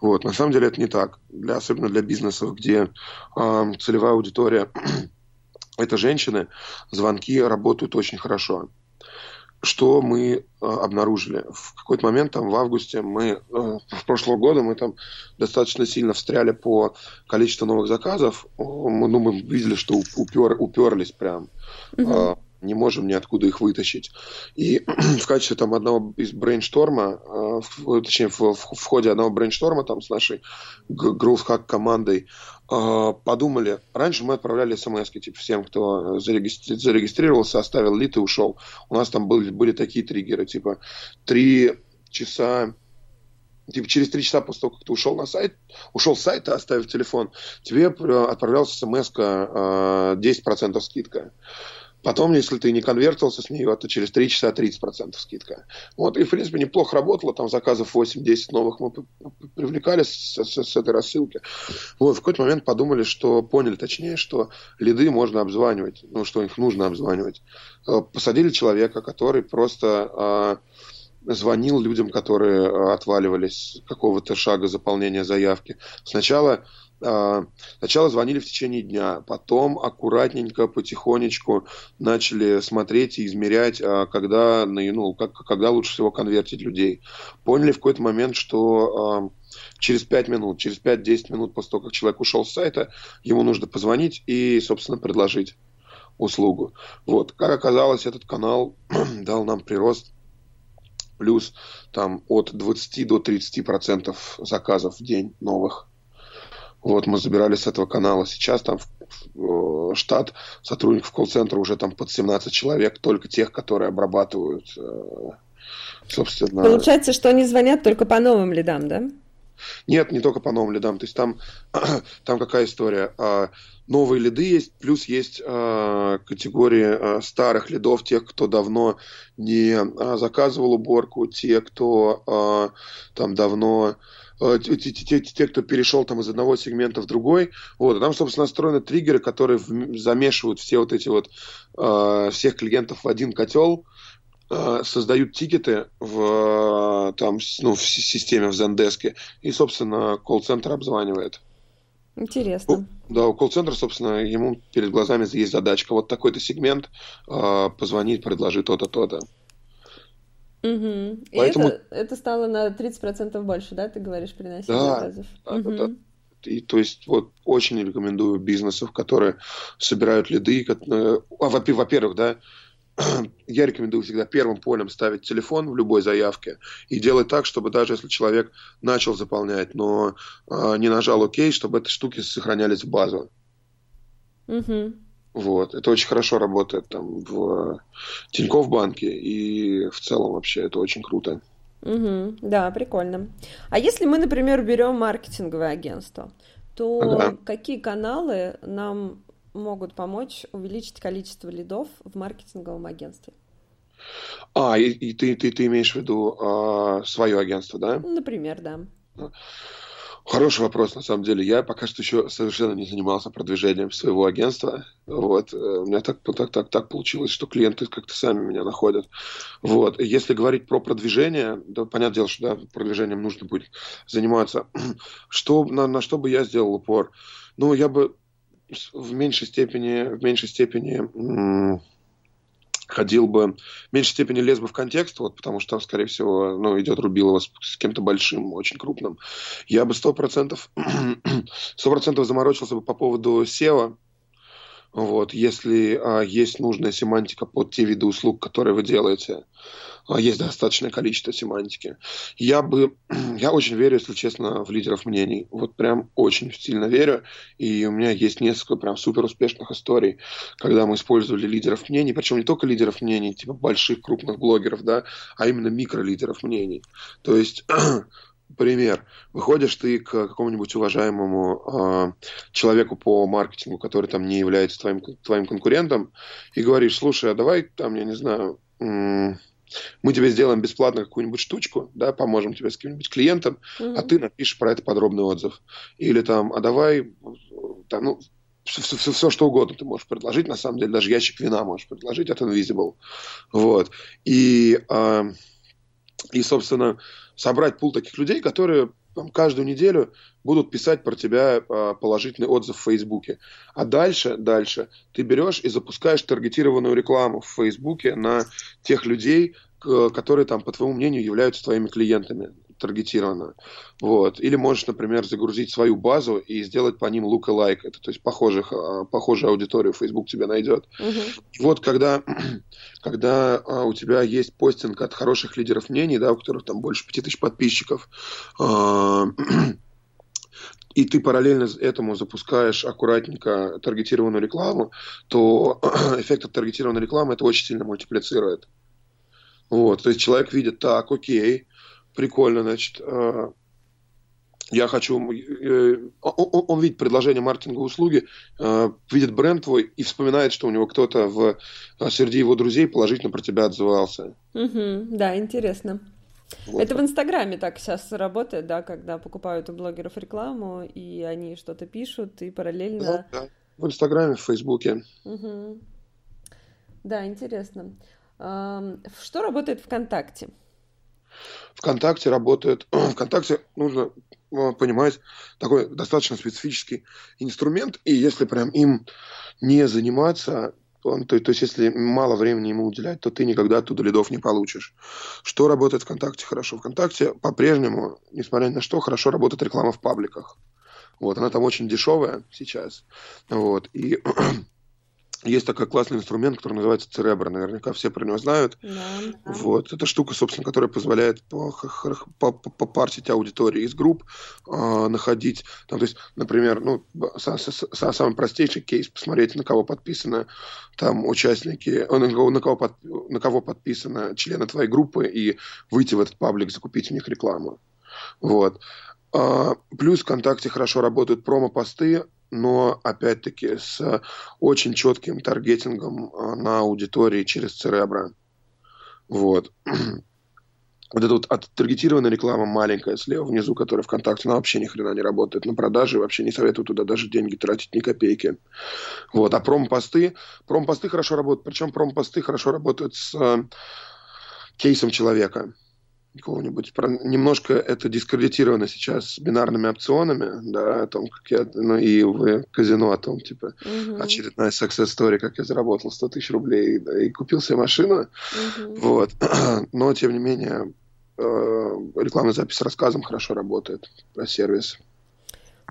Вот. На самом деле это не так, для, особенно для бизнесов, где э, целевая аудитория это женщины, звонки работают очень хорошо что мы э, обнаружили. В какой-то момент, там, в августе, мы, э, в прошлого года, мы там достаточно сильно встряли по количеству новых заказов. Мы, ну, мы видели, что упер, уперлись прям. Угу. не можем ниоткуда их вытащить. И в качестве там одного из брейншторма, в, точнее, в, в, в ходе одного брейншторма там с нашей Growth Hack командой подумали, раньше мы отправляли смс типа всем, кто зарегистри- зарегистрировался, оставил лид и ушел. У нас там были, были такие триггеры, типа три часа типа через три часа после того, как ты ушел на сайт, ушел с сайта, оставив телефон, тебе отправлялась смс 10% скидка. Потом, если ты не конвертился с нее, то через 3 часа 30% скидка. Вот, и, в принципе, неплохо работало. Там заказов 8-10 новых мы привлекали с, с, с этой рассылки. Вот, в какой-то момент подумали, что, поняли точнее, что лиды можно обзванивать, ну, что их нужно обзванивать. Э, посадили человека, который просто э, звонил людям, которые э, отваливались какого-то шага заполнения заявки. Сначала а, сначала звонили в течение дня, потом аккуратненько, потихонечку начали смотреть и измерять, а, когда, ну, как, когда лучше всего конвертить людей. Поняли в какой-то момент, что а, через 5 минут, через 5-10 минут после того, как человек ушел с сайта, ему нужно позвонить и, собственно, предложить услугу. Вот. Как оказалось, этот канал дал нам прирост плюс там от 20 до 30 процентов заказов в день новых. Вот, мы забирали с этого канала. Сейчас там в, штат сотрудников колл-центра уже там под 17 человек, только тех, которые обрабатывают, э, собственно... Получается, что они звонят только по новым лидам, да? Нет, не только по новым лидам. То есть там, там какая история? А, новые лиды есть, плюс есть э, категории э, старых лидов, тех, кто давно не э, заказывал уборку, те, кто э, там давно Э, те, те, те, те, кто перешел там из одного сегмента в другой. Вот, и там, собственно, настроены триггеры, которые в, замешивают все вот эти вот э, всех клиентов в один котел, э, создают тикеты в, там, ну, в системе в Zendesk, и, собственно, колл-центр обзванивает. Интересно. Да, у колл-центра, собственно, ему перед глазами есть задачка. Вот такой-то сегмент, э, позвонить, предложить то-то, то-то. Угу. Поэтому... И это, это стало на 30% больше, да, ты говоришь, приносить да, заказов? Да, угу. да, да. И, то есть, вот, очень рекомендую бизнесов, которые собирают лиды. А, во-первых, да, я рекомендую всегда первым полем ставить телефон в любой заявке и делать так, чтобы даже если человек начал заполнять, но э, не нажал ОК, чтобы эти штуки сохранялись в базу. Угу. Вот. Это очень хорошо работает там в Тинькофф банке и в целом вообще это очень круто. Угу, да, прикольно. А если мы, например, берем маркетинговое агентство, то ага. какие каналы нам могут помочь увеличить количество лидов в маркетинговом агентстве? А, и, и ты, ты, ты имеешь в виду а, свое агентство, да? Например, да. Хороший вопрос, на самом деле. Я пока что еще совершенно не занимался продвижением своего агентства. Вот. Э, у меня так, так, так, так получилось, что клиенты как-то сами меня находят. Вот. Если говорить про продвижение, да, понятное дело, что да, продвижением нужно будет заниматься. Что, на, на что бы я сделал упор? Ну, я бы в меньшей степени, в меньшей степени ходил бы, в меньшей степени лез бы в контекст, вот, потому что там, скорее всего, ну, идет Рубилова с, с кем-то большим, очень крупным. Я бы сто процентов, сто процентов заморочился бы по поводу SEO, вот, если а, есть нужная семантика под те виды услуг, которые вы делаете, а, есть достаточное количество семантики. Я бы, я очень верю, если честно, в лидеров мнений. Вот прям очень сильно верю. И у меня есть несколько прям супер успешных историй, когда мы использовали лидеров мнений, причем не только лидеров мнений, типа больших крупных блогеров, да, а именно микролидеров мнений. То есть пример. Выходишь ты к какому-нибудь уважаемому э, человеку по маркетингу, который там не является твоим, твоим конкурентом, и говоришь, слушай, а давай там, я не знаю, мы тебе сделаем бесплатно какую-нибудь штучку, да, поможем тебе с каким-нибудь клиентом, угу. а ты напишешь про это подробный отзыв. Или там, а давай, там, ну, все, все, все, что угодно ты можешь предложить, на самом деле, даже ящик вина можешь предложить от Invisible. Вот. И, э, и собственно, собрать пул таких людей, которые там, каждую неделю будут писать про тебя э, положительный отзыв в Фейсбуке. А дальше, дальше ты берешь и запускаешь таргетированную рекламу в Фейсбуке на тех людей, которые там, по твоему мнению, являются твоими клиентами таргетированно. Вот. Или можешь, например, загрузить свою базу и сделать по ним look alike. Это, то есть похожих, а, похожую аудиторию Facebook тебе найдет. Uh-huh. И вот когда, когда а, у тебя есть постинг от хороших лидеров мнений, да, у которых там больше 5000 подписчиков, а, и ты параллельно этому запускаешь аккуратненько таргетированную рекламу, то эффект от таргетированной рекламы это очень сильно мультиплицирует. Вот, то есть человек видит, так, окей, прикольно, значит, э, я хочу, э, он, он видит предложение маркетинговой услуги, э, видит бренд твой и вспоминает, что у него кто-то в, среди его друзей положительно про тебя отзывался. Угу, да, интересно. Вот. Это в Инстаграме так сейчас работает, да, когда покупают у блогеров рекламу, и они что-то пишут, и параллельно... Да, да. В Инстаграме, в Фейсбуке. Угу. Да, интересно. Что работает ВКонтакте? ВКонтакте работает... ВКонтакте нужно э, понимать такой достаточно специфический инструмент, и если прям им не заниматься, то, то есть если мало времени ему уделять, то ты никогда оттуда лидов не получишь. Что работает ВКонтакте хорошо? ВКонтакте по-прежнему, несмотря на что, хорошо работает реклама в пабликах. Вот, она там очень дешевая сейчас. Вот, и есть такой классный инструмент, который называется Церебро. Наверняка все про него знают. Да, да. Вот. Это штука, собственно, которая позволяет попарсить аудитории из групп, э, находить, там, то есть, например, ну, са, са, са, самый простейший кейс, посмотреть, на кого подписаны там участники, на кого, на, кого под, на кого подписаны члены твоей группы и выйти в этот паблик, закупить у них рекламу. Вот. А, плюс ВКонтакте хорошо работают промо-посты, но опять-таки с очень четким таргетингом а, на аудитории через Церебро. Вот. Вот эта вот оттаргетированная реклама маленькая слева внизу, которая ВКонтакте, она вообще ни хрена не работает на продаже, вообще не советую туда даже деньги тратить, ни копейки. Вот. А промпосты, промпосты хорошо работают, причем промпосты хорошо работают с э, кейсом человека какого-нибудь. Немножко это дискредитировано сейчас бинарными опционами, да, о том, как я, ну и в казино о том, типа, угу. очередная success story, как я заработал 100 тысяч рублей да, и купил себе машину. Угу. Вот. Но, тем не менее, э, рекламная запись с рассказом хорошо работает про сервис.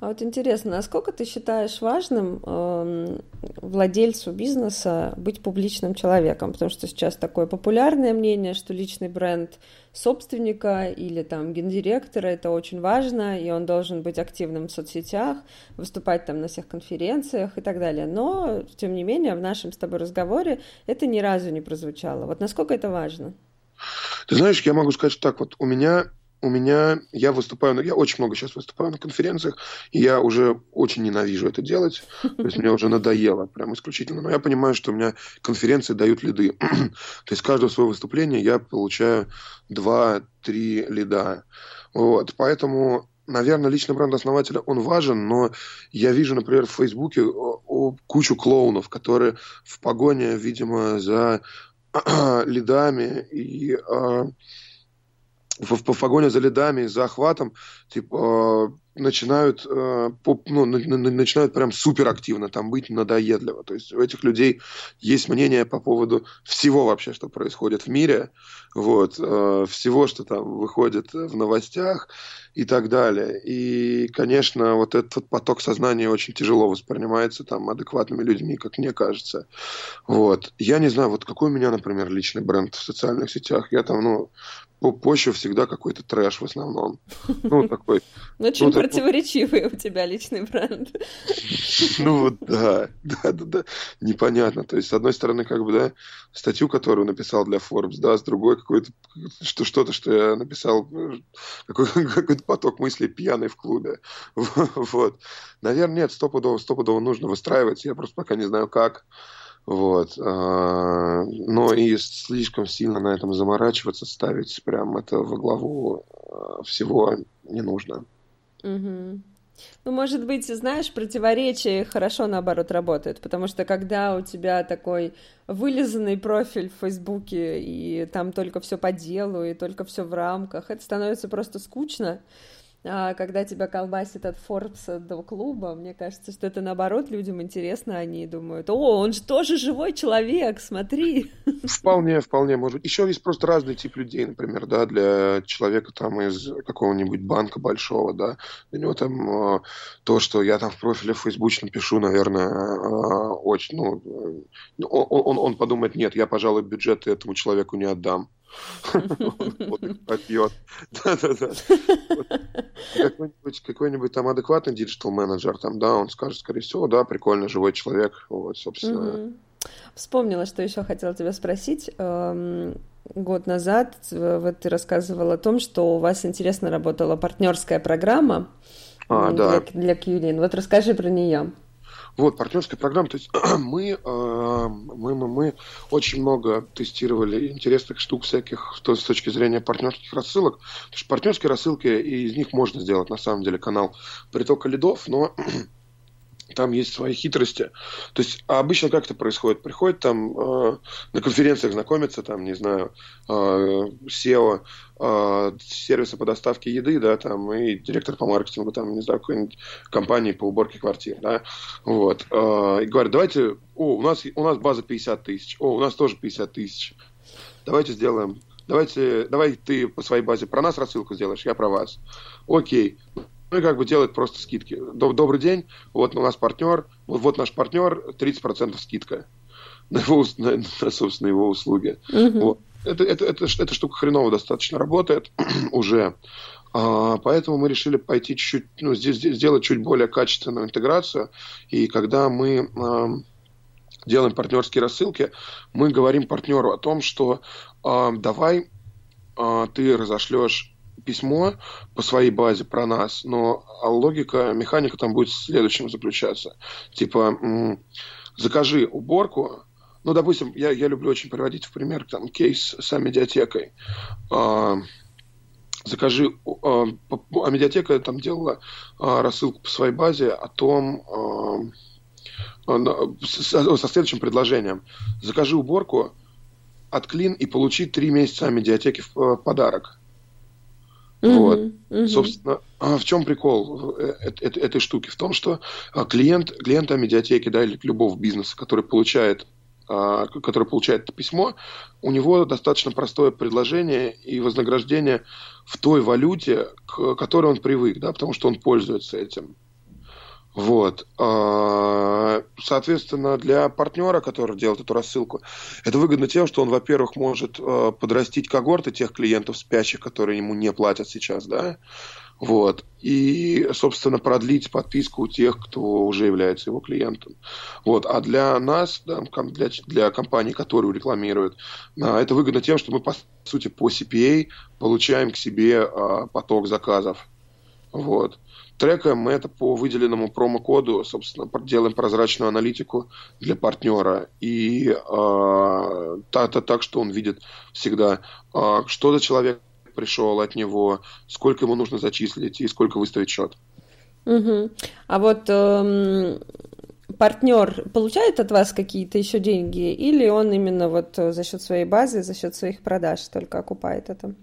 А вот интересно, насколько ты считаешь важным э, владельцу бизнеса быть публичным человеком? Потому что сейчас такое популярное мнение, что личный бренд собственника или там гендиректора это очень важно, и он должен быть активным в соцсетях, выступать там на всех конференциях и так далее. Но, тем не менее, в нашем с тобой разговоре это ни разу не прозвучало. Вот насколько это важно? Ты знаешь, я могу сказать так, вот у меня у меня, я выступаю, я очень много сейчас выступаю на конференциях, и я уже очень ненавижу это делать, то есть мне уже надоело, прям исключительно, но я понимаю, что у меня конференции дают лиды, то есть каждое свое выступление я получаю 2-3 лида, вот, поэтому наверное, личный бренд основателя, он важен, но я вижу, например, в Фейсбуке кучу клоунов, которые в погоне, видимо, за лидами и а, в, в, погоне за лидами, за охватом, типа, начинают, э, поп, ну, на, на, начинают прям супер активно там быть надоедливо. То есть у этих людей есть мнение по поводу всего вообще, что происходит в мире, вот, э, всего, что там выходит в новостях и так далее. И, конечно, вот этот поток сознания очень тяжело воспринимается там адекватными людьми, как мне кажется. Вот. Я не знаю, вот какой у меня, например, личный бренд в социальных сетях. Я там, ну, почва всегда какой-то трэш в основном. Ну, такой... Ну, очень противоречивый у тебя личный бренд. Ну, вот да, да, да, да, непонятно. То есть, с одной стороны, как бы, да, статью, которую написал для Forbes, да, с другой какой-то, что, что-то, что я написал, какой, какой-то поток мыслей пьяный в клубе. Вот. Наверное, нет, стопудово, стопудово нужно выстраивать, я просто пока не знаю как. Вот. А, но и слишком сильно на этом заморачиваться, ставить прям это во главу а, всего не нужно. Угу. Ну, может быть, знаешь, противоречие хорошо, наоборот, работает, потому что когда у тебя такой вылизанный профиль в Фейсбуке, и там только все по делу, и только все в рамках, это становится просто скучно, когда тебя колбасит от Форбса до клуба, мне кажется, что это наоборот людям интересно, они думают, о, он же тоже живой человек, смотри. Вполне, вполне может. Еще есть просто разный тип людей, например, да, для человека там из какого-нибудь банка большого, да, для него там э, то, что я там в профиле в Фейсбуке напишу, наверное, э, очень, ну, э, он, он, он подумает, нет, я, пожалуй, бюджет этому человеку не отдам. Попьет. Да-да-да. Какой-нибудь, какой-нибудь там адекватный диджитал-менеджер, там, да, он скажет, скорее всего, да, прикольный живой человек, вот, собственно. Вспомнила, что еще хотела тебя спросить. Эм, год назад вот ты рассказывал о том, что у вас интересно работала партнерская программа а, для, да. для Qlean. Вот расскажи про нее. Вот, партнерская программа. То есть мы, э, мы, мы, мы очень много тестировали интересных штук всяких то, с точки зрения партнерских рассылок. Потому что партнерские рассылки, и из них можно сделать на самом деле канал притока лидов, но там есть свои хитрости. То есть а обычно как это происходит? Приходит там э, на конференциях знакомиться, там, не знаю, э, SEO э, сервиса по доставке еды, да, там, и директор по маркетингу, там, не знаю, какой-нибудь компании по уборке квартир, да, вот, э, и говорят, давайте, о, у нас, у нас база 50 тысяч, о, у нас тоже 50 тысяч, давайте сделаем давайте, давай ты по своей базе про нас рассылку сделаешь, я про вас. Окей. Ну и как бы делать просто скидки. Добрый день, вот у нас партнер, вот, вот наш партнер, 30% скидка на, его, на, на, собственно, его услуги. Угу. Вот. Это, это, это, эта штука хреново достаточно работает уже. А, поэтому мы решили пойти чуть-чуть, ну, здесь, здесь сделать чуть более качественную интеграцию. И когда мы а, делаем партнерские рассылки, мы говорим партнеру о том, что а, давай а, ты разошлешь письмо по своей базе про нас, но логика, механика там будет в следующем заключаться. Типа, закажи уборку, ну, допустим, я, я люблю очень приводить в пример там кейс с медиатекой. А, закажи, а, а медиатека там делала а, рассылку по своей базе о том, а, со, следующим предложением. Закажи уборку, отклин и получи три месяца медиатеки в подарок. Mm-hmm. Вот. Mm-hmm. Собственно, а в чем прикол э, этой, этой штуки? В том, что а, клиент, клиента медиатеки, да, или любого бизнеса, который получает а, который получает это письмо, у него достаточно простое предложение и вознаграждение в той валюте, к которой он привык, да, потому что он пользуется этим. Вот. А, соответственно, для партнера, который делает эту рассылку, это выгодно тем, что он, во-первых, может а, подрастить когорты тех клиентов спящих, которые ему не платят сейчас, да, вот. И, собственно, продлить подписку у тех, кто уже является его клиентом. Вот. А для нас, для, для компаний, которые рекламируют, а, это выгодно тем, что мы, по сути, по CPA получаем к себе поток заказов. Вот трекаем мы это по выделенному промокоду, собственно, делаем прозрачную аналитику для партнера. И э, так, так, что он видит всегда, э, что за человек пришел от него, сколько ему нужно зачислить и сколько выставить счет. Угу. А вот эм, партнер получает от вас какие-то еще деньги, или он именно вот за счет своей базы, за счет своих продаж только окупает это?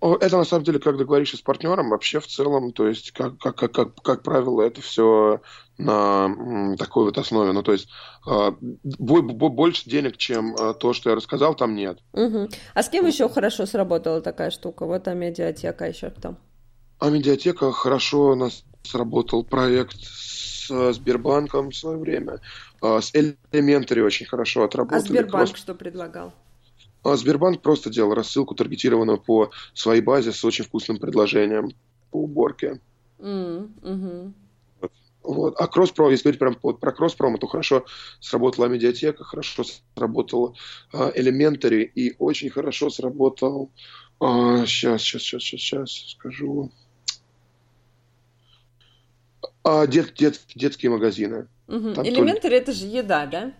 Это на самом деле, как договоришься с партнером, вообще в целом, то есть, как, как, как, как, как правило, это все на такой вот основе. Ну, то есть, э, больше денег, чем э, то, что я рассказал, там нет. Угу. А с кем еще хорошо сработала такая штука? Вот а медиатека еще кто? А медиатека хорошо у нас сработал проект с Сбербанком в свое время. А, с Elementary очень хорошо отработали. А Сбербанк что предлагал? А Сбербанк просто делал рассылку, таргетированную по своей базе с очень вкусным предложением по уборке. Mm, hmm Вот. А Кросспро, если говорить прям вот про Кросспро, то хорошо сработала медиатека, хорошо сработал uh, Elementary и очень хорошо сработал... Uh, сейчас, сейчас, сейчас, сейчас, сейчас скажу. Uh, дет, дет, детские магазины. Угу. Только... это же еда, да?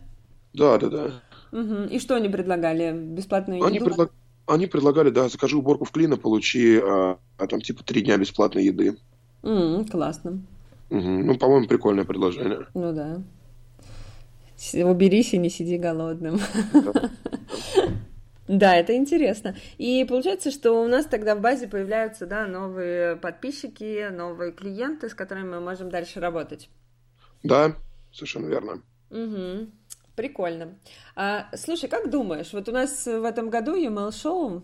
Да, да, да. Угу. И что они предлагали? Бесплатную они еду? Предлаг... Они предлагали, да, закажи уборку в клина, получи а, а там типа три дня бесплатной еды. Mm, классно. Угу. Ну, по-моему, прикольное предложение. Ну да. Уберись и не сиди голодным. Да, это интересно. И получается, что у нас тогда в базе появляются да, новые подписчики, новые клиенты, с которыми мы можем дальше работать. Да, совершенно верно. Угу. Прикольно. А, слушай, как думаешь, вот у нас в этом году EML шоу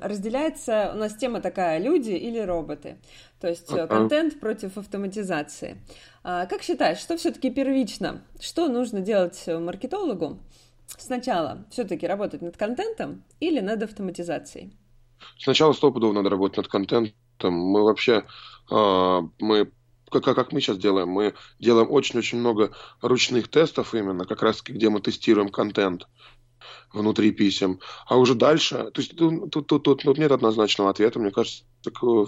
разделяется, у нас тема такая люди или роботы, то есть uh-huh. контент против автоматизации. А, как считаешь, что все-таки первично? Что нужно делать маркетологу? Сначала все-таки работать над контентом или над автоматизацией? Сначала стопудово надо работать над контентом. Мы вообще, э, мы как, как мы сейчас делаем, мы делаем очень-очень много ручных тестов именно, как раз где мы тестируем контент внутри писем. А уже дальше, то есть тут, тут, тут, тут нет однозначного ответа, мне кажется, такой,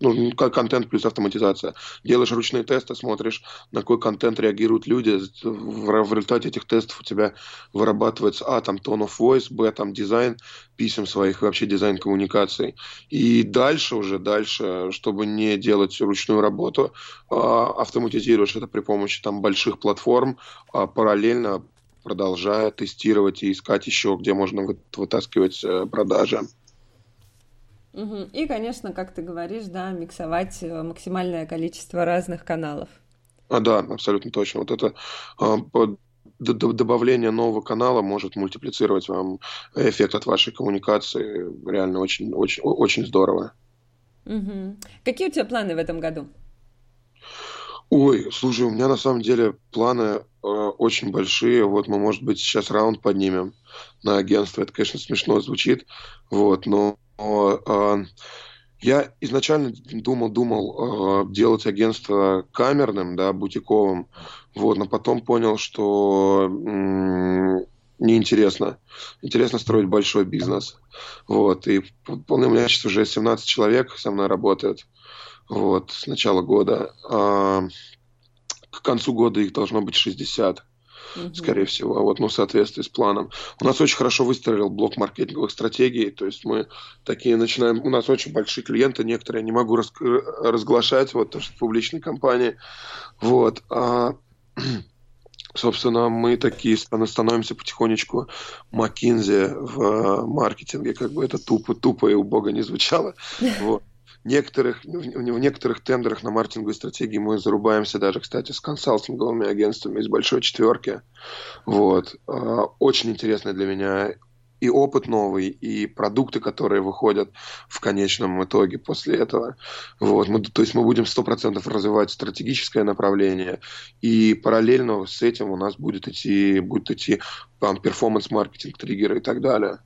ну, контент плюс автоматизация. Делаешь ручные тесты, смотришь, на какой контент реагируют люди. В, в результате этих тестов у тебя вырабатывается, а, там, tone of voice, б, там, дизайн писем своих, вообще дизайн коммуникаций. И дальше уже, дальше, чтобы не делать ручную работу, а, автоматизируешь это при помощи там больших платформ, а параллельно продолжая тестировать и искать еще, где можно вытаскивать э, продажи. И, конечно, как ты говоришь, да, миксовать э, максимальное количество разных каналов. А, да, абсолютно точно. Вот это а, добавление нового канала может мультиплицировать вам эффект от вашей коммуникации. Реально очень, очень, очень здорово. Угу. Какие у тебя планы в этом году? Ой, слушай, у меня на самом деле планы э, очень большие. Вот мы, может быть, сейчас раунд поднимем на агентство. Это, конечно, смешно звучит. Вот, но э, я изначально думал, думал э, делать агентство камерным, да, бутиковым. Вот, но потом понял, что м- неинтересно. Интересно строить большой бизнес. Вот, и у меня сейчас уже 17 человек со мной работают вот, с начала года. А, к концу года их должно быть 60, угу. скорее всего, вот, ну, в соответствии с планом. У нас очень хорошо выстроил блок маркетинговых стратегий, то есть мы такие начинаем, у нас очень большие клиенты, некоторые не могу рас, разглашать, вот, потому что публичные компании, вот, а, собственно, мы такие становимся потихонечку Макинзи в маркетинге, как бы это тупо, тупо и убого не звучало. Вот некоторых, в некоторых тендерах на маркетинговой стратегии мы зарубаемся даже, кстати, с консалтинговыми агентствами из большой четверки. Вот. А, очень интересно для меня и опыт новый, и продукты, которые выходят в конечном итоге после этого. Вот. Мы, то есть мы будем 100% развивать стратегическое направление, и параллельно с этим у нас будет идти, будет идти там, перформанс-маркетинг, триггеры и так далее.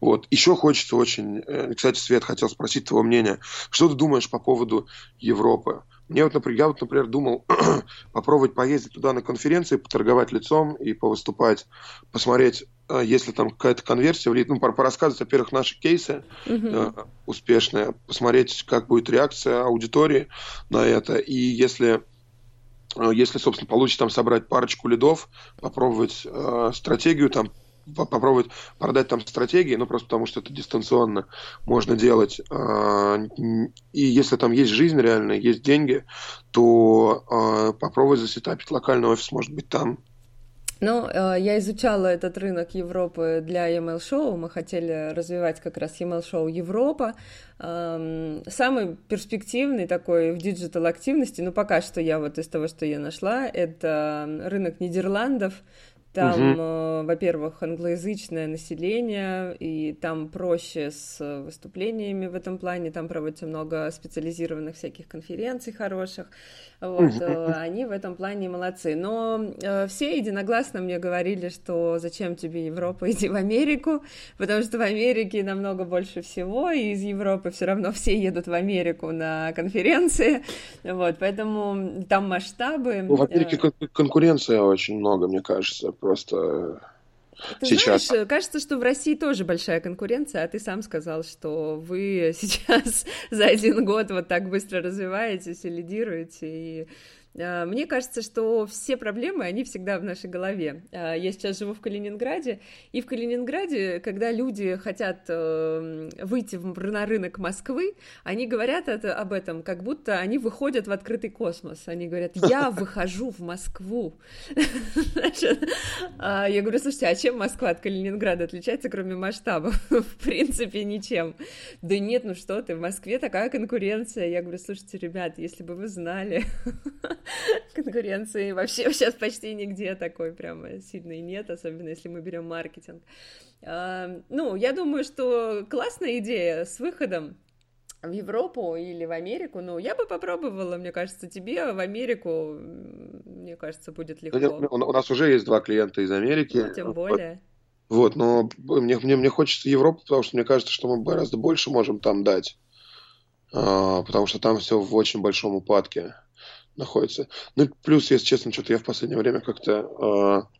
Вот. Еще хочется очень... Э, кстати, Свет, хотел спросить твоего мнения. Что ты думаешь по поводу Европы? Мне вот, например, я вот, например, думал попробовать поездить туда на конференции, поторговать лицом и повыступать, посмотреть, э, если там какая-то конверсия влияет, ну, порассказывать, во-первых, наши кейсы э, успешные, посмотреть, как будет реакция аудитории на это, и если если, собственно, получится там собрать парочку лидов, попробовать э, стратегию там попробовать продать там стратегии, ну просто потому что это дистанционно можно делать. А, и если там есть жизнь реальная, есть деньги, то а, попробовать засетапить локальный офис, может быть, там. Ну, э, я изучала этот рынок Европы для email шоу. Мы хотели развивать как раз email шоу Европа. Самый перспективный такой в диджитал активности, ну, пока что я вот из того, что я нашла, это рынок Нидерландов. Там, угу. во-первых, англоязычное население, и там проще с выступлениями в этом плане, там проводится много специализированных всяких конференций хороших. Вот, угу. Они в этом плане молодцы. Но э, все единогласно мне говорили, что зачем тебе Европа, иди в Америку, потому что в Америке намного больше всего, и из Европы все равно все едут в Америку на конференции. Вот, поэтому там масштабы. Ну, в Америке конкуренция очень много, мне кажется просто ты сейчас. знаешь, кажется, что в России тоже большая конкуренция, а ты сам сказал, что вы сейчас за один год вот так быстро развиваетесь и лидируете, и А, мне кажется, что все проблемы, они всегда в нашей голове. А, я сейчас живу в Калининграде, и в Калининграде, когда люди хотят э, выйти на рынок Москвы, они говорят это, об этом, как будто они выходят в открытый космос. Они говорят, я выхожу в Москву. А, я говорю, слушайте, а чем Москва от Калининграда отличается, кроме масштабов? В принципе, ничем. Да нет, ну что ты, в Москве такая конкуренция. Я говорю, слушайте, ребят, если бы вы знали, конкуренции вообще сейчас почти нигде такой прямо сильной нет, особенно если мы берем маркетинг. А, ну, я думаю, что классная идея с выходом в Европу или в Америку, ну, я бы попробовала, мне кажется, тебе в Америку, мне кажется, будет легко. У нас уже есть два клиента из Америки. Ну, тем более. Вот, но мне, мне, мне хочется Европу, потому что мне кажется, что мы гораздо больше можем там дать. А, потому что там все в очень большом упадке находится. Ну, плюс, если честно, что-то я в последнее время как-то э,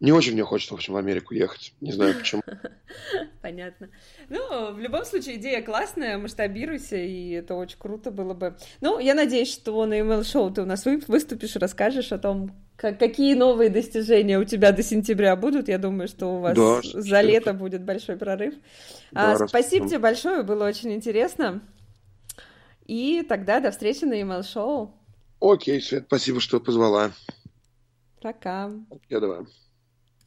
не очень мне хочется, в общем, в Америку ехать. Не знаю почему. Понятно. Ну, в любом случае, идея классная, масштабируйся, и это очень круто было бы. Ну, я надеюсь, что на email шоу ты у нас выступишь, расскажешь о том, как, какие новые достижения у тебя до сентября будут. Я думаю, что у вас да, за лето будет большой прорыв. Да, а, спасибо тебе большое, было очень интересно. И тогда до встречи на email шоу Окей, Свет, спасибо, что позвала. Пока. Я давай.